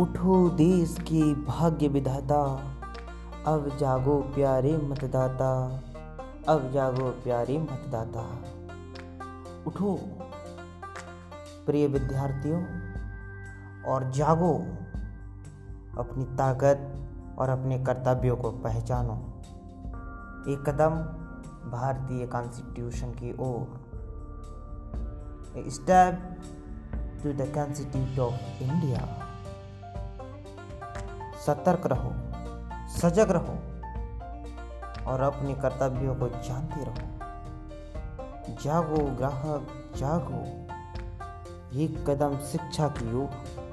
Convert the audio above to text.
उठो देश के भाग्य विधाता। अब जागो प्यारे मतदाता। अब जागो प्यारे मतदाता। उठो, प्रिय विद्यार्थियों, और जागो। अपनी ताकत और अपने कर्तव्यों को पहचानो। एक कदम भारतीय कॉन्स्टिट्यूशन की ओर। Step to the constitute of India सतर्क रहो, सजग रहो और अपने कर्तव्यों को जानते रहो। जागो, ग्राहक, जागो। एक कदम शिक्षा की ओर।